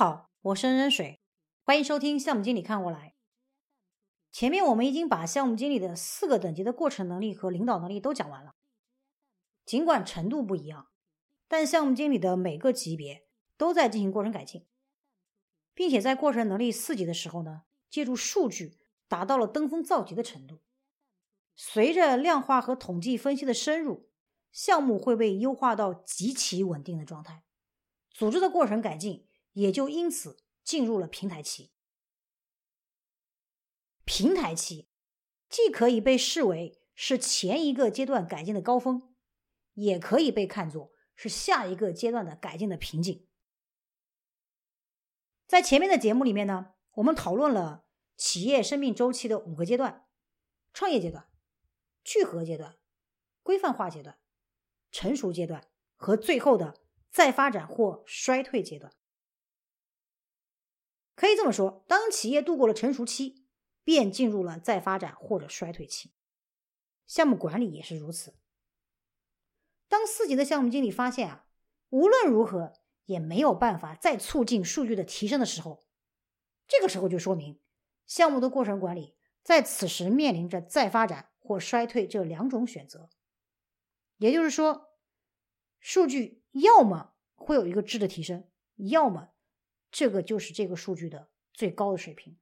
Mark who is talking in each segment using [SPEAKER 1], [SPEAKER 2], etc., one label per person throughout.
[SPEAKER 1] 好，我是任水，欢迎收听项目经理看过来。前面我们已经把项目经理的四个等级的过程能力和领导能力都讲完了。尽管程度不一样，但项目经理的每个级别都在进行过程改进，并且在过程能力四级的时候呢，借助数据达到了登峰造极的程度。随着量化和统计分析的深入，项目会被优化到极其稳定的状态，组织的过程改进。也就因此进入了平台期。平台期既可以被视为是前一个阶段改进的高峰，也可以被看作是下一个阶段的改进的瓶颈。在前面的节目里面呢，我们讨论了企业生命周期的五个阶段：创业阶段、聚合阶段、规范化阶段、成熟阶段和最后的再发展或衰退阶段。可以这么说，当企业度过了成熟期，便进入了再发展或者衰退期。项目管理也是如此。当四级的项目经理发现啊，无论如何也没有办法再促进数据的提升的时候，这个时候就说明项目的过程管理在此时面临着再发展或衰退这两种选择。也就是说，数据要么会有一个质的提升，要么。这个就是这个数据的最高的水平。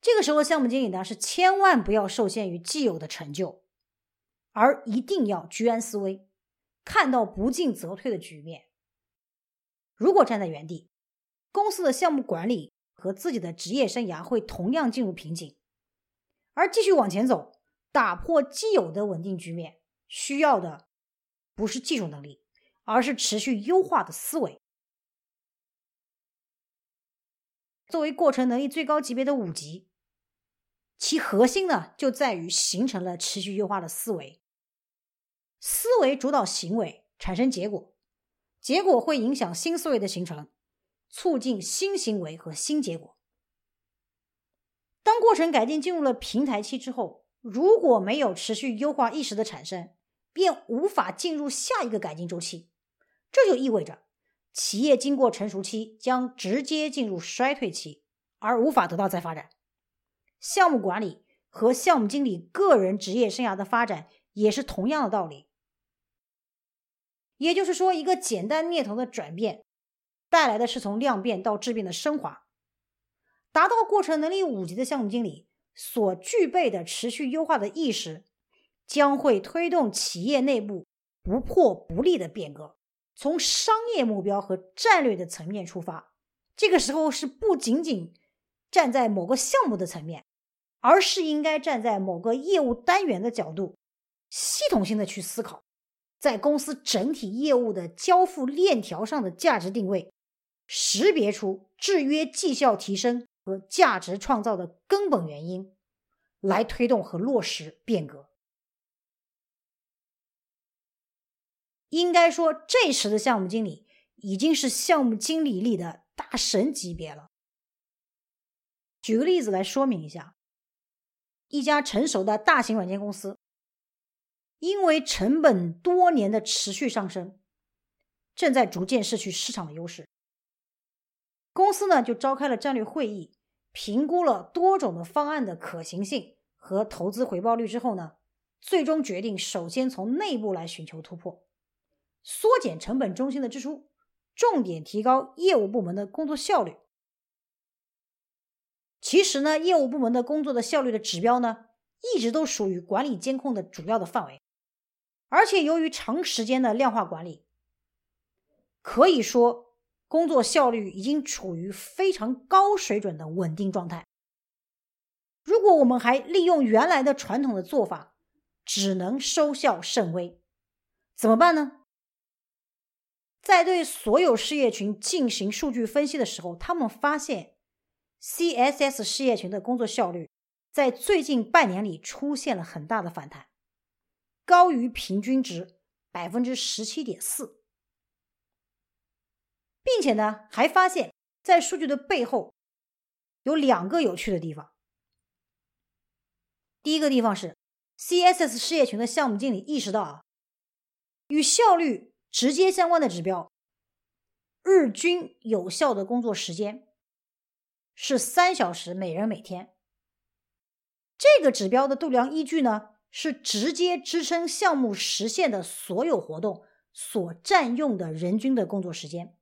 [SPEAKER 1] 这个时候，项目经理呢是千万不要受限于既有的成就，而一定要居安思危，看到不进则退的局面。如果站在原地，公司的项目管理和自己的职业生涯会同样进入瓶颈。而继续往前走，打破既有的稳定局面，需要的不是技术能力，而是持续优化的思维。作为过程能力最高级别的五级，其核心呢就在于形成了持续优化的思维。思维主导行为，产生结果，结果会影响新思维的形成，促进新行为和新结果。当过程改进进入了平台期之后，如果没有持续优化意识的产生，便无法进入下一个改进周期。这就意味着。企业经过成熟期，将直接进入衰退期，而无法得到再发展。项目管理和项目经理个人职业生涯的发展也是同样的道理。也就是说，一个简单念头的转变，带来的是从量变到质变的升华。达到过程能力五级的项目经理所具备的持续优化的意识，将会推动企业内部不破不立的变革。从商业目标和战略的层面出发，这个时候是不仅仅站在某个项目的层面，而是应该站在某个业务单元的角度，系统性的去思考，在公司整体业务的交付链条上的价值定位，识别出制约绩效提升和价值创造的根本原因，来推动和落实变革。应该说，这时的项目经理已经是项目经理里的大神级别了。举个例子来说明一下：一家成熟的大型软件公司，因为成本多年的持续上升，正在逐渐失去市场的优势。公司呢，就召开了战略会议，评估了多种的方案的可行性和投资回报率之后呢，最终决定首先从内部来寻求突破。缩减成本中心的支出，重点提高业务部门的工作效率。其实呢，业务部门的工作的效率的指标呢，一直都属于管理监控的主要的范围。而且由于长时间的量化管理，可以说工作效率已经处于非常高水准的稳定状态。如果我们还利用原来的传统的做法，只能收效甚微。怎么办呢？在对所有事业群进行数据分析的时候，他们发现 CSS 事业群的工作效率在最近半年里出现了很大的反弹，高于平均值百分之十七点四，并且呢，还发现，在数据的背后有两个有趣的地方。第一个地方是 CSS 事业群的项目经理意识到啊，与效率。直接相关的指标，日均有效的工作时间是三小时每人每天。这个指标的度量依据呢，是直接支撑项目实现的所有活动所占用的人均的工作时间，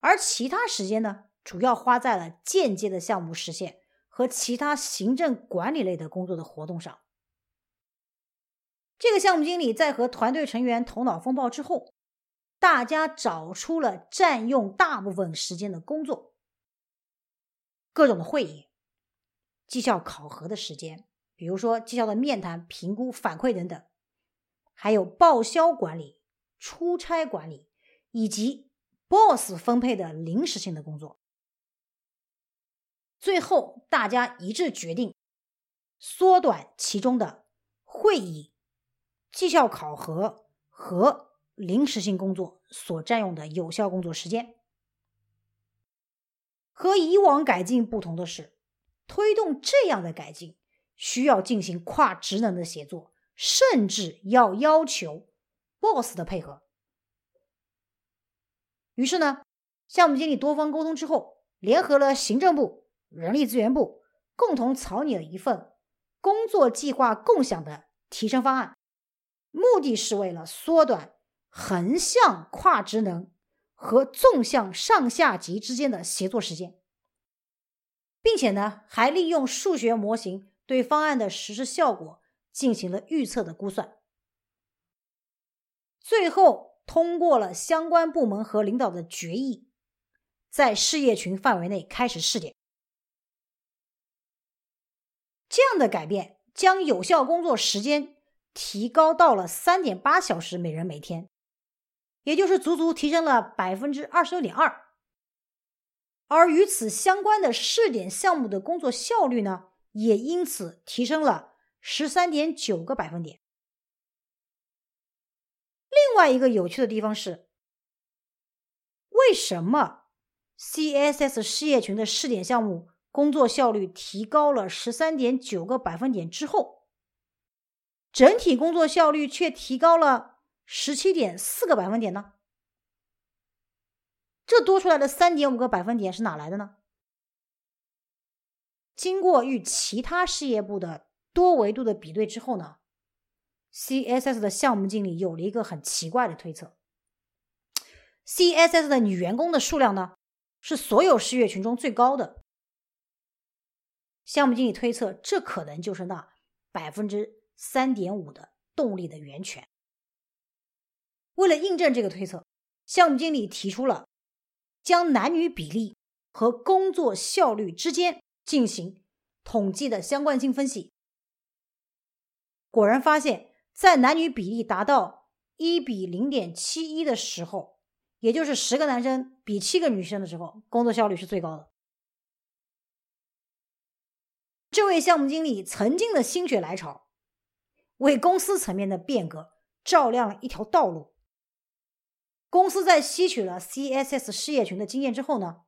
[SPEAKER 1] 而其他时间呢，主要花在了间接的项目实现和其他行政管理类的工作的活动上。这个项目经理在和团队成员头脑风暴之后，大家找出了占用大部分时间的工作，各种的会议。绩效考核的时间，比如说绩效的面谈、评估、反馈等等，还有报销管理、出差管理，以及 boss 分配的临时性的工作。最后，大家一致决定缩短其中的会议、绩效考核和临时性工作所占用的有效工作时间。和以往改进不同的是。推动这样的改进，需要进行跨职能的协作，甚至要要求 boss 的配合。于是呢，项目经理多方沟通之后，联合了行政部、人力资源部，共同草拟了一份工作计划共享的提升方案，目的是为了缩短横向跨职能和纵向上下级之间的协作时间。并且呢，还利用数学模型对方案的实施效果进行了预测的估算，最后通过了相关部门和领导的决议，在事业群范围内开始试点。这样的改变将有效工作时间提高到了三点八小时每人每天，也就是足足提升了百分之二十六点二。而与此相关的试点项目的工作效率呢，也因此提升了十三点九个百分点。另外一个有趣的地方是，为什么 CSS 事业群的试点项目工作效率提高了十三点九个百分点之后，整体工作效率却提高了十七点四个百分点呢？这多出来的三点五个百分点是哪来的呢？经过与其他事业部的多维度的比对之后呢，CSS 的项目经理有了一个很奇怪的推测：CSS 的女员工的数量呢是所有事业群中最高的。项目经理推测，这可能就是那百分之三点五的动力的源泉。为了印证这个推测，项目经理提出了。将男女比例和工作效率之间进行统计的相关性分析，果然发现，在男女比例达到一比零点七一的时候，也就是十个男生比七个女生的时候，工作效率是最高的。这位项目经理曾经的心血来潮，为公司层面的变革照亮了一条道路。公司在吸取了 CSS 事业群的经验之后呢，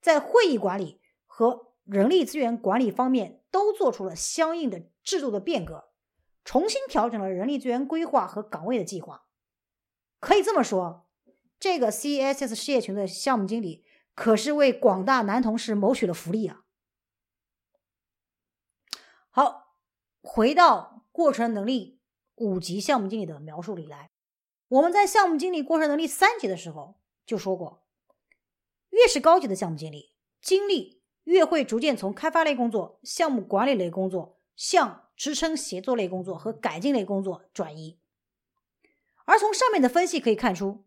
[SPEAKER 1] 在会议管理和人力资源管理方面都做出了相应的制度的变革，重新调整了人力资源规划和岗位的计划。可以这么说，这个 CSS 事业群的项目经理可是为广大男同事谋取了福利啊！好，回到过程能力五级项目经理的描述里来。我们在项目经理过程能力三级的时候就说过，越是高级的项目经理，精力越会逐渐从开发类工作、项目管理类工作向支撑协作类工作和改进类工作转移。而从上面的分析可以看出，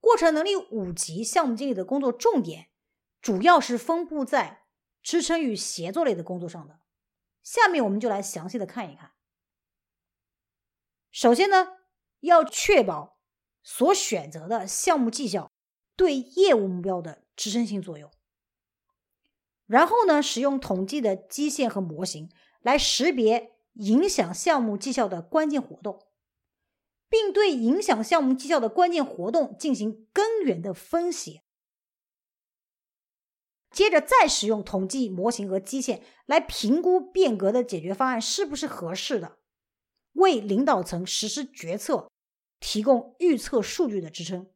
[SPEAKER 1] 过程能力五级项目经理的工作重点主要是分布在支撑与协作类的工作上的。下面我们就来详细的看一看。首先呢。要确保所选择的项目绩效对业务目标的支撑性作用，然后呢，使用统计的基线和模型来识别影响项目绩效的关键活动，并对影响项目绩效的关键活动进行根源的分析。接着再使用统计模型和基线来评估变革的解决方案是不是合适的。为领导层实施决策提供预测数据的支撑，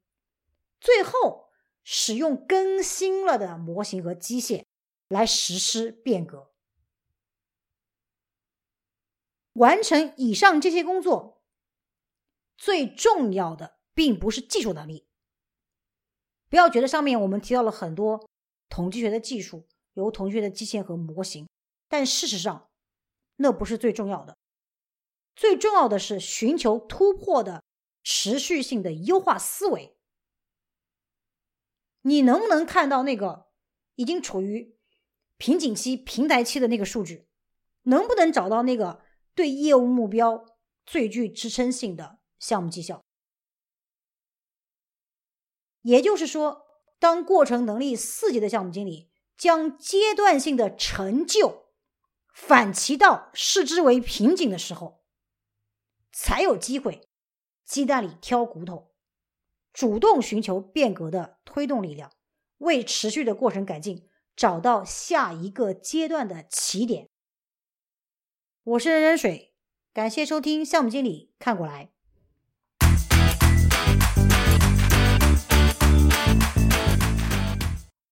[SPEAKER 1] 最后使用更新了的模型和机械来实施变革。完成以上这些工作，最重要的并不是技术能力。不要觉得上面我们提到了很多统计学的技术，有统计学的机械和模型，但事实上那不是最重要的。最重要的是寻求突破的持续性的优化思维。你能不能看到那个已经处于瓶颈期、平台期的那个数据？能不能找到那个对业务目标最具支撑性的项目绩效？也就是说，当过程能力四级的项目经理将阶段性的成就反其道视之为瓶颈的时候，才有机会鸡蛋里挑骨头。主动寻求变革的推动力量，为持续的过程改进找到下一个阶段的起点。我是任任水，感谢收听项目经理看过来。